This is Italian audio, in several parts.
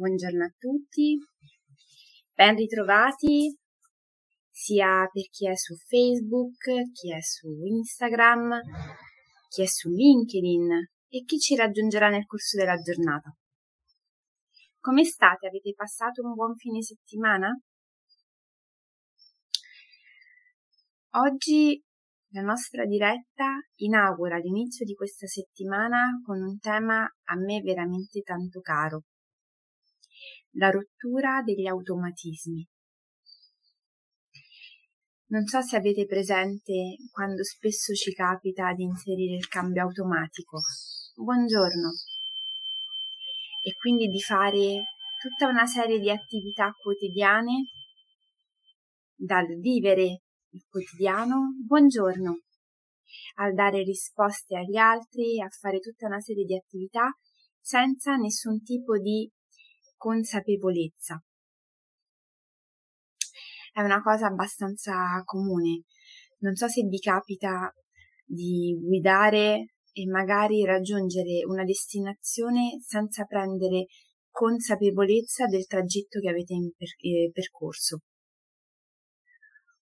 Buongiorno a tutti, ben ritrovati sia per chi è su Facebook, chi è su Instagram, chi è su LinkedIn e chi ci raggiungerà nel corso della giornata. Come state? Avete passato un buon fine settimana? Oggi la nostra diretta inaugura l'inizio di questa settimana con un tema a me veramente tanto caro. La rottura degli automatismi. Non so se avete presente quando spesso ci capita di inserire il cambio automatico. Buongiorno. E quindi di fare tutta una serie di attività quotidiane dal vivere il quotidiano, buongiorno, al dare risposte agli altri, a fare tutta una serie di attività senza nessun tipo di consapevolezza. È una cosa abbastanza comune. Non so se vi capita di guidare e magari raggiungere una destinazione senza prendere consapevolezza del tragitto che avete per- eh, percorso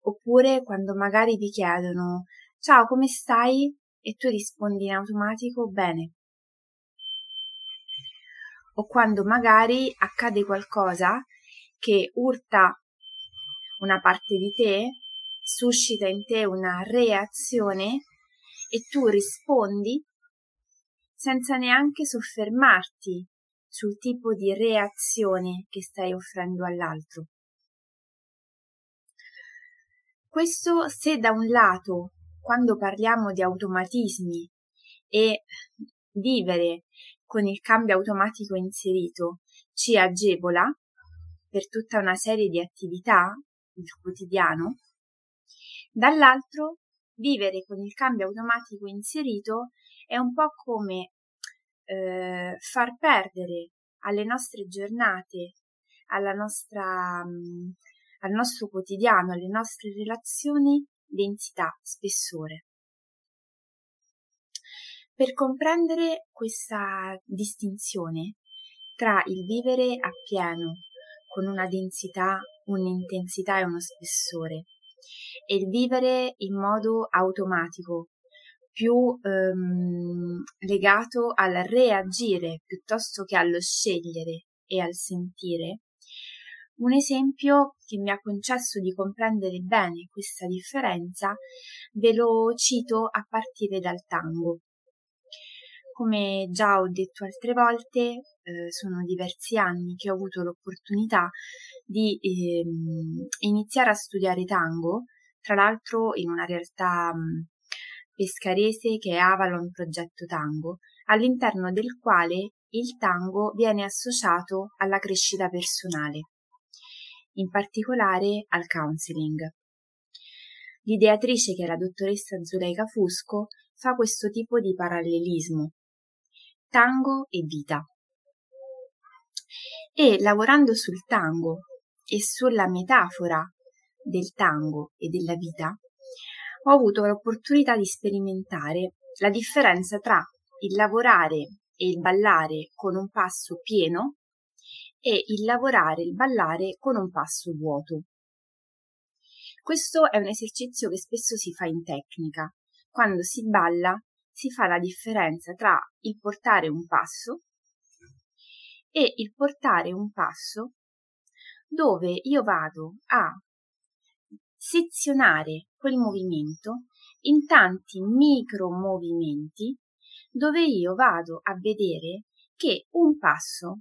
oppure quando magari vi chiedono ciao come stai e tu rispondi in automatico bene. O quando magari accade qualcosa che urta una parte di te, suscita in te una reazione e tu rispondi senza neanche soffermarti sul tipo di reazione che stai offrendo all'altro. Questo se da un lato, quando parliamo di automatismi e vivere con il cambio automatico inserito ci agevola per tutta una serie di attività, il quotidiano, dall'altro vivere con il cambio automatico inserito è un po' come eh, far perdere alle nostre giornate, alla nostra mm, al nostro quotidiano, alle nostre relazioni, densità, spessore. Per comprendere questa distinzione tra il vivere appieno, con una densità, un'intensità e uno spessore, e il vivere in modo automatico, più ehm, legato al reagire piuttosto che allo scegliere e al sentire, un esempio che mi ha concesso di comprendere bene questa differenza ve lo cito a partire dal tango. Come già ho detto altre volte, eh, sono diversi anni che ho avuto l'opportunità di eh, iniziare a studiare tango, tra l'altro in una realtà mh, pescarese che è Avalon Progetto Tango, all'interno del quale il tango viene associato alla crescita personale in particolare al counseling. L'ideatrice, che è la dottoressa Zuleika Fusco, fa questo tipo di parallelismo tango e vita. E lavorando sul tango e sulla metafora del tango e della vita, ho avuto l'opportunità di sperimentare la differenza tra il lavorare e il ballare con un passo pieno e il lavorare, il ballare con un passo vuoto. Questo è un esercizio che spesso si fa in tecnica. Quando si balla si fa la differenza tra il portare un passo e il portare un passo dove io vado a sezionare quel movimento in tanti micro movimenti dove io vado a vedere che un passo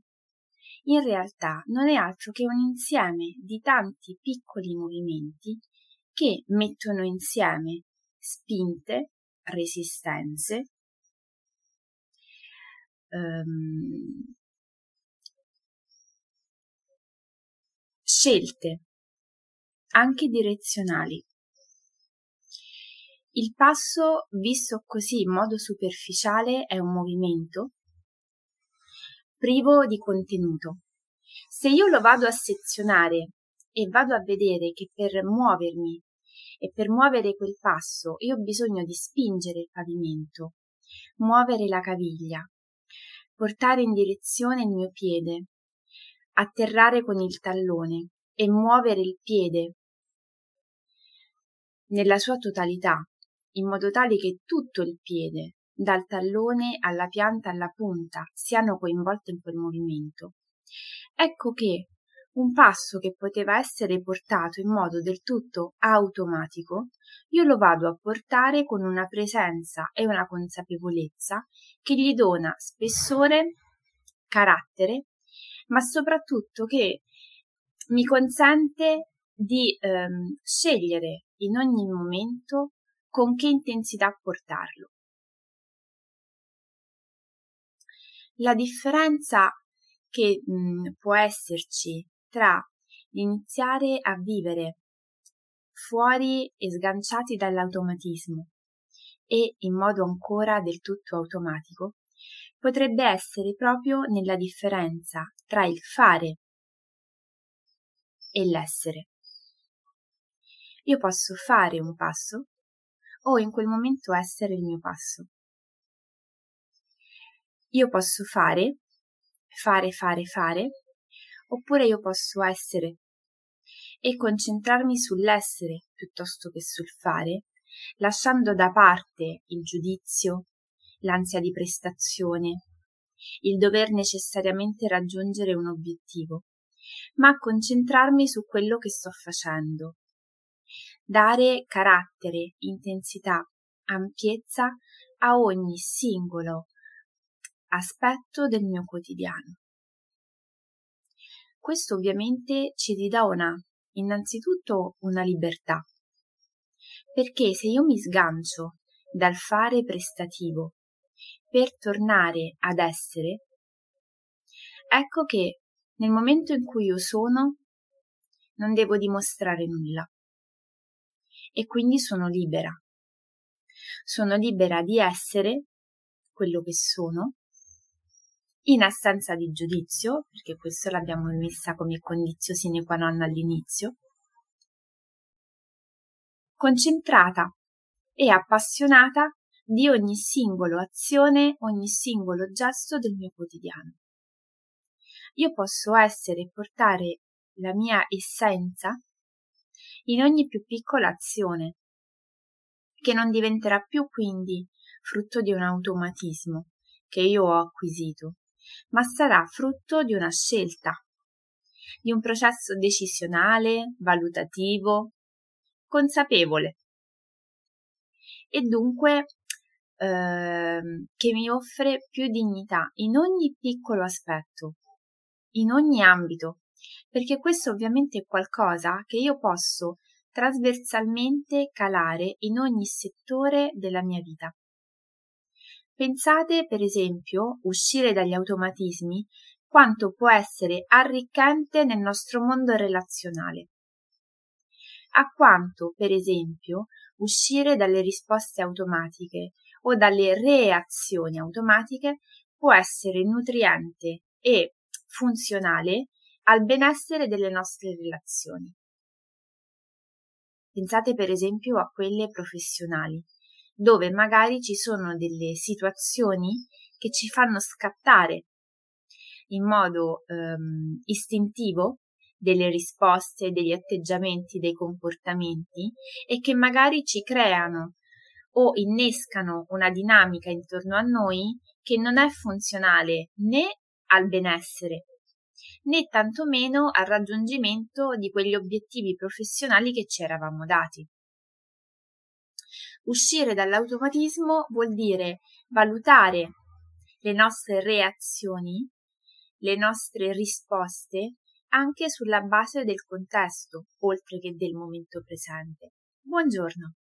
in realtà non è altro che un insieme di tanti piccoli movimenti che mettono insieme spinte, resistenze, um, scelte anche direzionali. Il passo, visto così in modo superficiale, è un movimento privo di contenuto. Se io lo vado a sezionare e vado a vedere che per muovermi e per muovere quel passo io ho bisogno di spingere il pavimento, muovere la caviglia, portare in direzione il mio piede, atterrare con il tallone e muovere il piede nella sua totalità, in modo tale che tutto il piede, dal tallone alla pianta alla punta, siano coinvolte in quel movimento. Ecco che un passo che poteva essere portato in modo del tutto automatico, io lo vado a portare con una presenza e una consapevolezza che gli dona spessore, carattere, ma soprattutto che mi consente di ehm, scegliere in ogni momento con che intensità portarlo. La differenza che mh, può esserci tra l'iniziare a vivere fuori e sganciati dall'automatismo e in modo ancora del tutto automatico potrebbe essere proprio nella differenza tra il fare e l'essere. Io posso fare un passo o in quel momento essere il mio passo. Io posso fare, fare, fare, fare oppure io posso essere e concentrarmi sull'essere piuttosto che sul fare, lasciando da parte il giudizio, l'ansia di prestazione, il dover necessariamente raggiungere un obiettivo, ma concentrarmi su quello che sto facendo. Dare carattere, intensità, ampiezza a ogni singolo aspetto del mio quotidiano. Questo ovviamente ci ridona innanzitutto una libertà, perché se io mi sgancio dal fare prestativo per tornare ad essere, ecco che nel momento in cui io sono non devo dimostrare nulla e quindi sono libera. Sono libera di essere quello che sono in assenza di giudizio, perché questo l'abbiamo messa come condizio sine qua non all'inizio, concentrata e appassionata di ogni singolo azione, ogni singolo gesto del mio quotidiano. Io posso essere e portare la mia essenza in ogni più piccola azione, che non diventerà più quindi frutto di un automatismo che io ho acquisito, ma sarà frutto di una scelta, di un processo decisionale, valutativo, consapevole e dunque eh, che mi offre più dignità in ogni piccolo aspetto, in ogni ambito, perché questo ovviamente è qualcosa che io posso trasversalmente calare in ogni settore della mia vita. Pensate, per esempio, uscire dagli automatismi quanto può essere arricchente nel nostro mondo relazionale. A quanto, per esempio, uscire dalle risposte automatiche o dalle reazioni automatiche può essere nutriente e funzionale al benessere delle nostre relazioni. Pensate per esempio a quelle professionali dove magari ci sono delle situazioni che ci fanno scattare in modo ehm, istintivo delle risposte, degli atteggiamenti, dei comportamenti e che magari ci creano o innescano una dinamica intorno a noi che non è funzionale né al benessere né tantomeno al raggiungimento di quegli obiettivi professionali che ci eravamo dati. Uscire dall'automatismo vuol dire valutare le nostre reazioni, le nostre risposte anche sulla base del contesto, oltre che del momento presente. Buongiorno.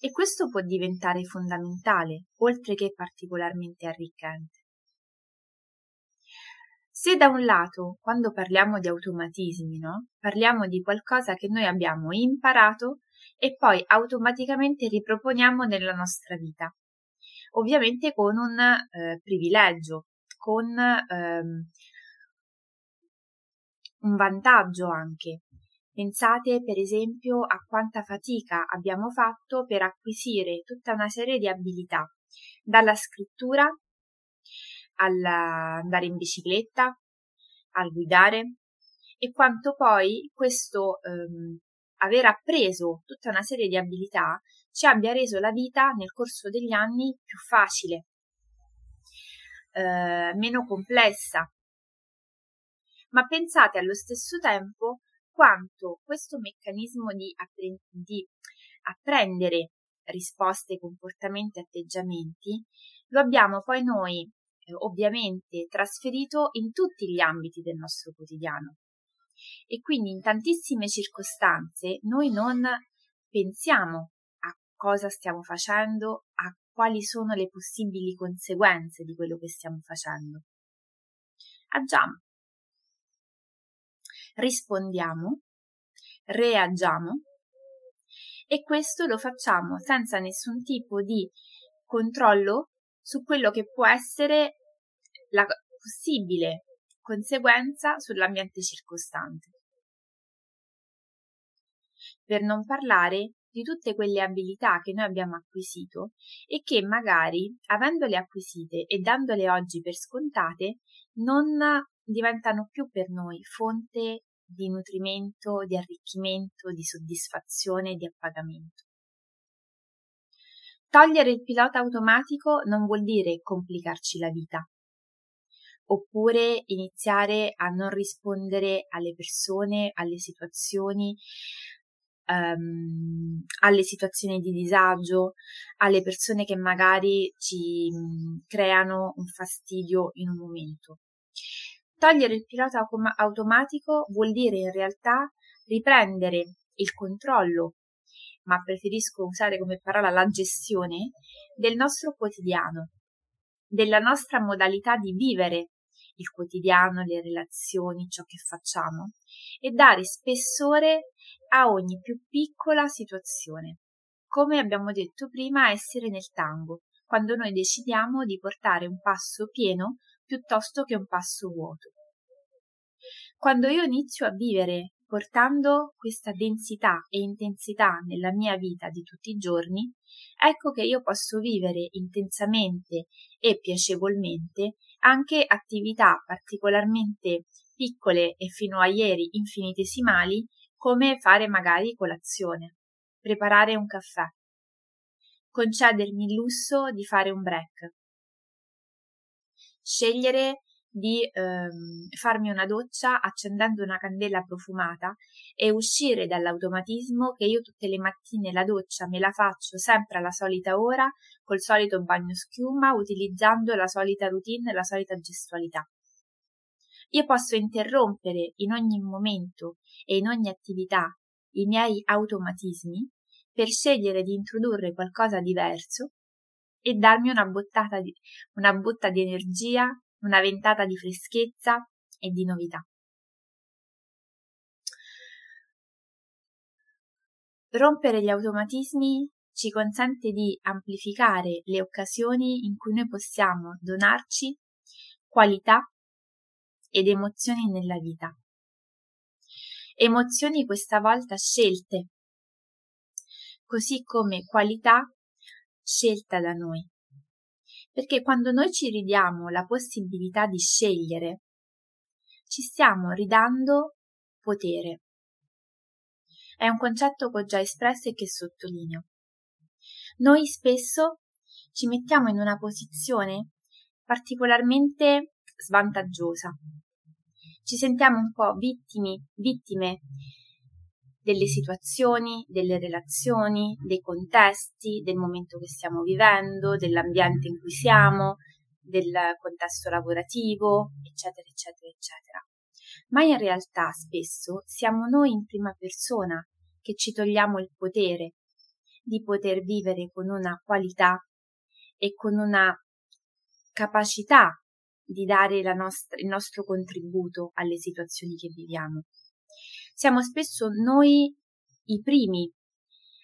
E questo può diventare fondamentale, oltre che particolarmente arricchente. Se da un lato, quando parliamo di automatismi, no? parliamo di qualcosa che noi abbiamo imparato e poi automaticamente riproponiamo nella nostra vita. Ovviamente con un eh, privilegio, con ehm, un vantaggio anche. Pensate per esempio a quanta fatica abbiamo fatto per acquisire tutta una serie di abilità, dalla scrittura all'andare in bicicletta, al guidare e quanto poi questo ehm, aver appreso tutta una serie di abilità ci abbia reso la vita nel corso degli anni più facile, eh, meno complessa. Ma pensate allo stesso tempo quanto questo meccanismo di, appre- di apprendere risposte, comportamenti, atteggiamenti, lo abbiamo poi noi eh, ovviamente trasferito in tutti gli ambiti del nostro quotidiano. E quindi in tantissime circostanze noi non pensiamo a cosa stiamo facendo, a quali sono le possibili conseguenze di quello che stiamo facendo. Agiamo. Rispondiamo, reagiamo e questo lo facciamo senza nessun tipo di controllo su quello che può essere la possibile conseguenza sull'ambiente circostante. Per non parlare di tutte quelle abilità che noi abbiamo acquisito e che magari, avendole acquisite e dandole oggi per scontate, non diventano più per noi fonte di nutrimento, di arricchimento, di soddisfazione di appagamento. Togliere il pilota automatico non vuol dire complicarci la vita, oppure iniziare a non rispondere alle persone, alle situazioni, um, alle situazioni di disagio, alle persone che magari ci um, creano un fastidio in un momento. Togliere il pilota automatico vuol dire in realtà riprendere il controllo, ma preferisco usare come parola la gestione, del nostro quotidiano, della nostra modalità di vivere il quotidiano, le relazioni, ciò che facciamo e dare spessore a ogni più piccola situazione. Come abbiamo detto prima, essere nel tango, quando noi decidiamo di portare un passo pieno piuttosto che un passo vuoto. Quando io inizio a vivere portando questa densità e intensità nella mia vita di tutti i giorni, ecco che io posso vivere intensamente e piacevolmente anche attività particolarmente piccole e fino a ieri infinitesimali come fare magari colazione, preparare un caffè, concedermi il lusso di fare un break, scegliere di ehm, farmi una doccia accendendo una candela profumata e uscire dall'automatismo che io tutte le mattine la doccia me la faccio sempre alla solita ora, col solito bagno schiuma, utilizzando la solita routine la solita gestualità. Io posso interrompere in ogni momento e in ogni attività i miei automatismi per scegliere di introdurre qualcosa diverso e darmi una, di, una botta di energia una ventata di freschezza e di novità. Rompere gli automatismi ci consente di amplificare le occasioni in cui noi possiamo donarci qualità ed emozioni nella vita. Emozioni questa volta scelte, così come qualità scelta da noi perché quando noi ci ridiamo la possibilità di scegliere, ci stiamo ridando potere. È un concetto che ho già espresso e che sottolineo. Noi spesso ci mettiamo in una posizione particolarmente svantaggiosa. Ci sentiamo un po' vittimi, vittime delle situazioni, delle relazioni, dei contesti, del momento che stiamo vivendo, dell'ambiente in cui siamo, del contesto lavorativo, eccetera, eccetera, eccetera. Ma in realtà spesso siamo noi in prima persona che ci togliamo il potere di poter vivere con una qualità e con una capacità di dare nostra, il nostro contributo alle situazioni che viviamo siamo spesso noi i primi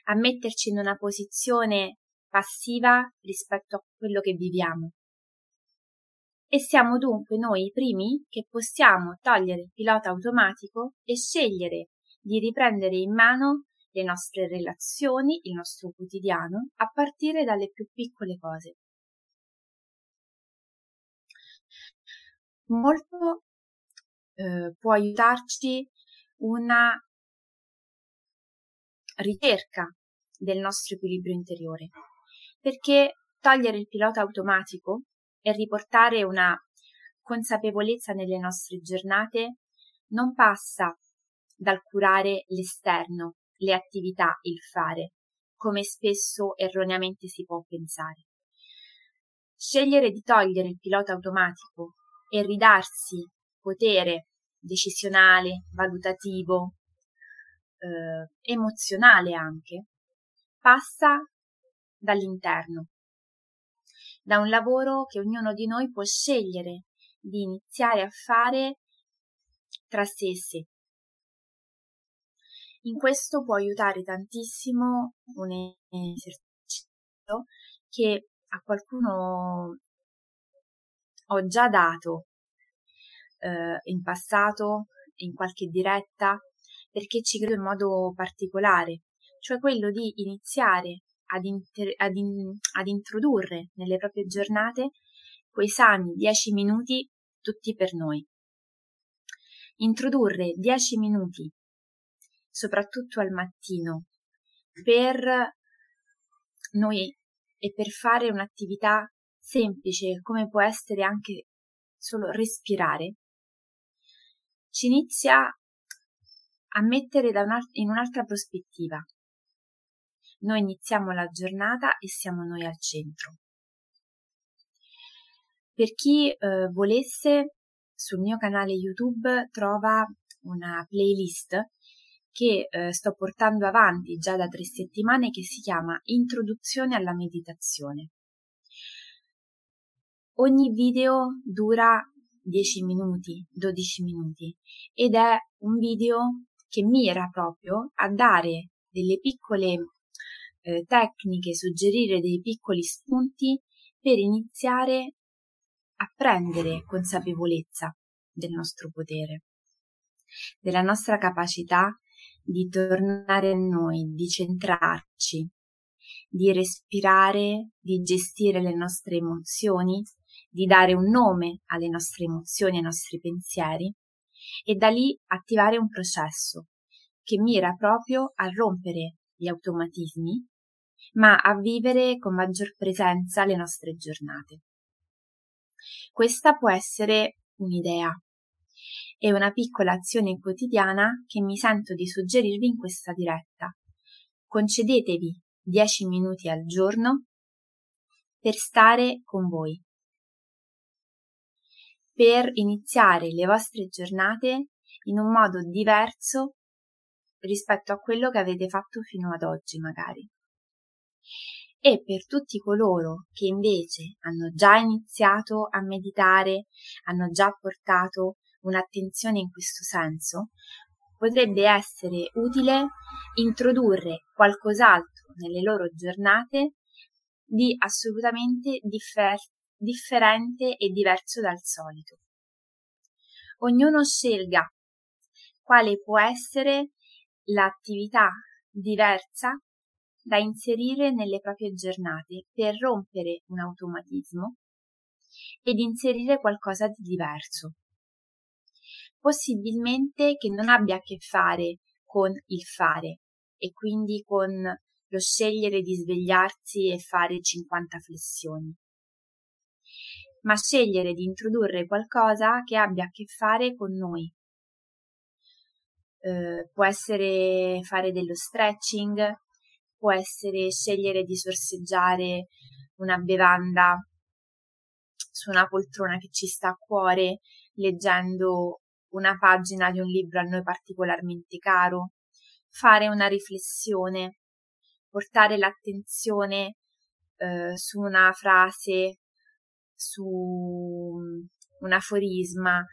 a metterci in una posizione passiva rispetto a quello che viviamo. E siamo dunque noi i primi che possiamo togliere il pilota automatico e scegliere di riprendere in mano le nostre relazioni, il nostro quotidiano, a partire dalle più piccole cose. Molto eh, può aiutarci una ricerca del nostro equilibrio interiore, perché togliere il pilota automatico e riportare una consapevolezza nelle nostre giornate non passa dal curare l'esterno, le attività, il fare, come spesso erroneamente si può pensare. Scegliere di togliere il pilota automatico e ridarsi potere decisionale, valutativo, eh, emozionale anche, passa dall'interno, da un lavoro che ognuno di noi può scegliere di iniziare a fare tra sé e sé. In questo può aiutare tantissimo un esercizio che a qualcuno ho già dato eh, in passato, in qualche diretta, perché ci credo in modo particolare, cioè quello di iniziare ad, inter- ad, in- ad introdurre nelle proprie giornate quei sani dieci minuti tutti per noi. Introdurre dieci minuti, soprattutto al mattino, per noi e per fare un'attività semplice come può essere anche solo respirare, ci inizia a mettere in un'altra prospettiva. Noi iniziamo la giornata e siamo noi al centro. Per chi eh, volesse, sul mio canale YouTube trova una playlist che eh, sto portando avanti già da tre settimane che si chiama Introduzione alla meditazione. Ogni video dura 10 minuti, 12 minuti. Ed è un video che mira proprio a dare delle piccole eh, tecniche, suggerire dei piccoli spunti per iniziare a prendere consapevolezza del nostro potere, della nostra capacità di tornare a noi, di centrarci, di respirare, di gestire le nostre emozioni, di dare un nome alle nostre emozioni, ai nostri pensieri e da lì attivare un processo che mira proprio a rompere gli automatismi, ma a vivere con maggior presenza le nostre giornate. Questa può essere un'idea e una piccola azione quotidiana che mi sento di suggerirvi in questa diretta. Concedetevi 10 minuti al giorno per stare con voi, per iniziare le vostre giornate in un modo diverso rispetto a quello che avete fatto fino ad oggi magari. E per tutti coloro che invece hanno già iniziato a meditare, hanno già portato un'attenzione in questo senso, potrebbe essere utile introdurre qualcos'altro nelle loro giornate di assolutamente differ- differente e diverso dal solito. Ognuno scelga quale può essere l'attività diversa da inserire nelle proprie giornate per rompere un automatismo ed inserire qualcosa di diverso. Possibilmente che non abbia a che fare con il fare e quindi con lo scegliere di svegliarsi e fare 50 flessioni, ma scegliere di introdurre qualcosa che abbia a che fare con noi. Eh, può essere fare dello stretching, può essere scegliere di sorseggiare una bevanda su una poltrona che ci sta a cuore, leggendo una pagina di un libro a noi particolarmente caro, fare una riflessione, portare l'attenzione eh, su una frase, su un aforisma,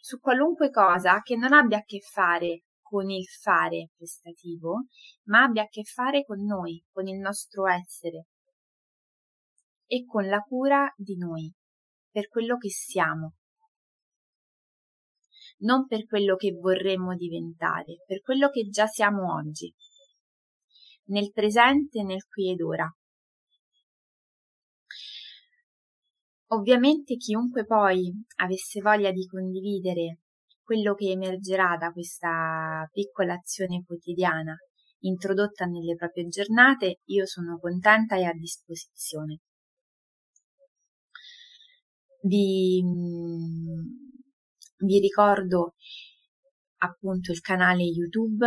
su qualunque cosa che non abbia a che fare con il fare prestativo, ma abbia a che fare con noi, con il nostro essere e con la cura di noi, per quello che siamo. Non per quello che vorremmo diventare, per quello che già siamo oggi, nel presente nel qui ed ora. Ovviamente chiunque poi avesse voglia di condividere quello che emergerà da questa piccola azione quotidiana introdotta nelle proprie giornate, io sono contenta e a disposizione. Vi, mm, vi ricordo appunto il canale YouTube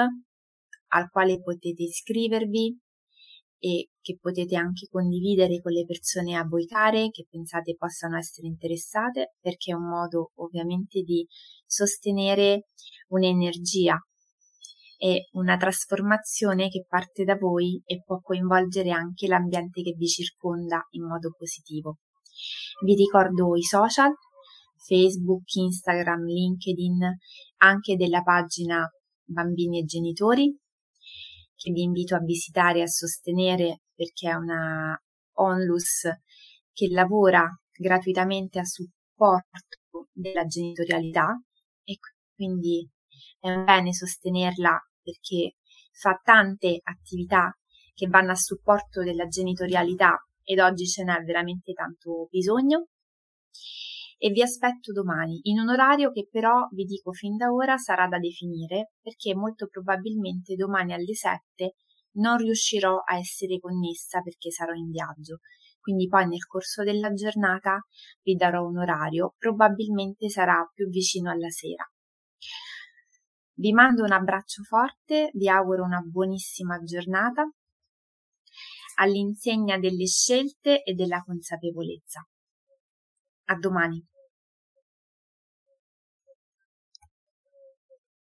al quale potete iscrivervi e che potete anche condividere con le persone a voi care che pensate possano essere interessate perché è un modo ovviamente di sostenere un'energia e una trasformazione che parte da voi e può coinvolgere anche l'ambiente che vi circonda in modo positivo. Vi ricordo i social, Facebook, Instagram, LinkedIn, anche della pagina Bambini e Genitori, che vi invito a visitare e a sostenere perché è una onlus che lavora gratuitamente a supporto della genitorialità e quindi è un bene sostenerla perché fa tante attività che vanno a supporto della genitorialità ed oggi ce n'è veramente tanto bisogno. E vi aspetto domani in un orario che però vi dico fin da ora sarà da definire perché molto probabilmente domani alle 7 non riuscirò a essere connessa perché sarò in viaggio. Quindi poi nel corso della giornata vi darò un orario, probabilmente sarà più vicino alla sera. Vi mando un abbraccio forte, vi auguro una buonissima giornata all'insegna delle scelte e della consapevolezza. A domani.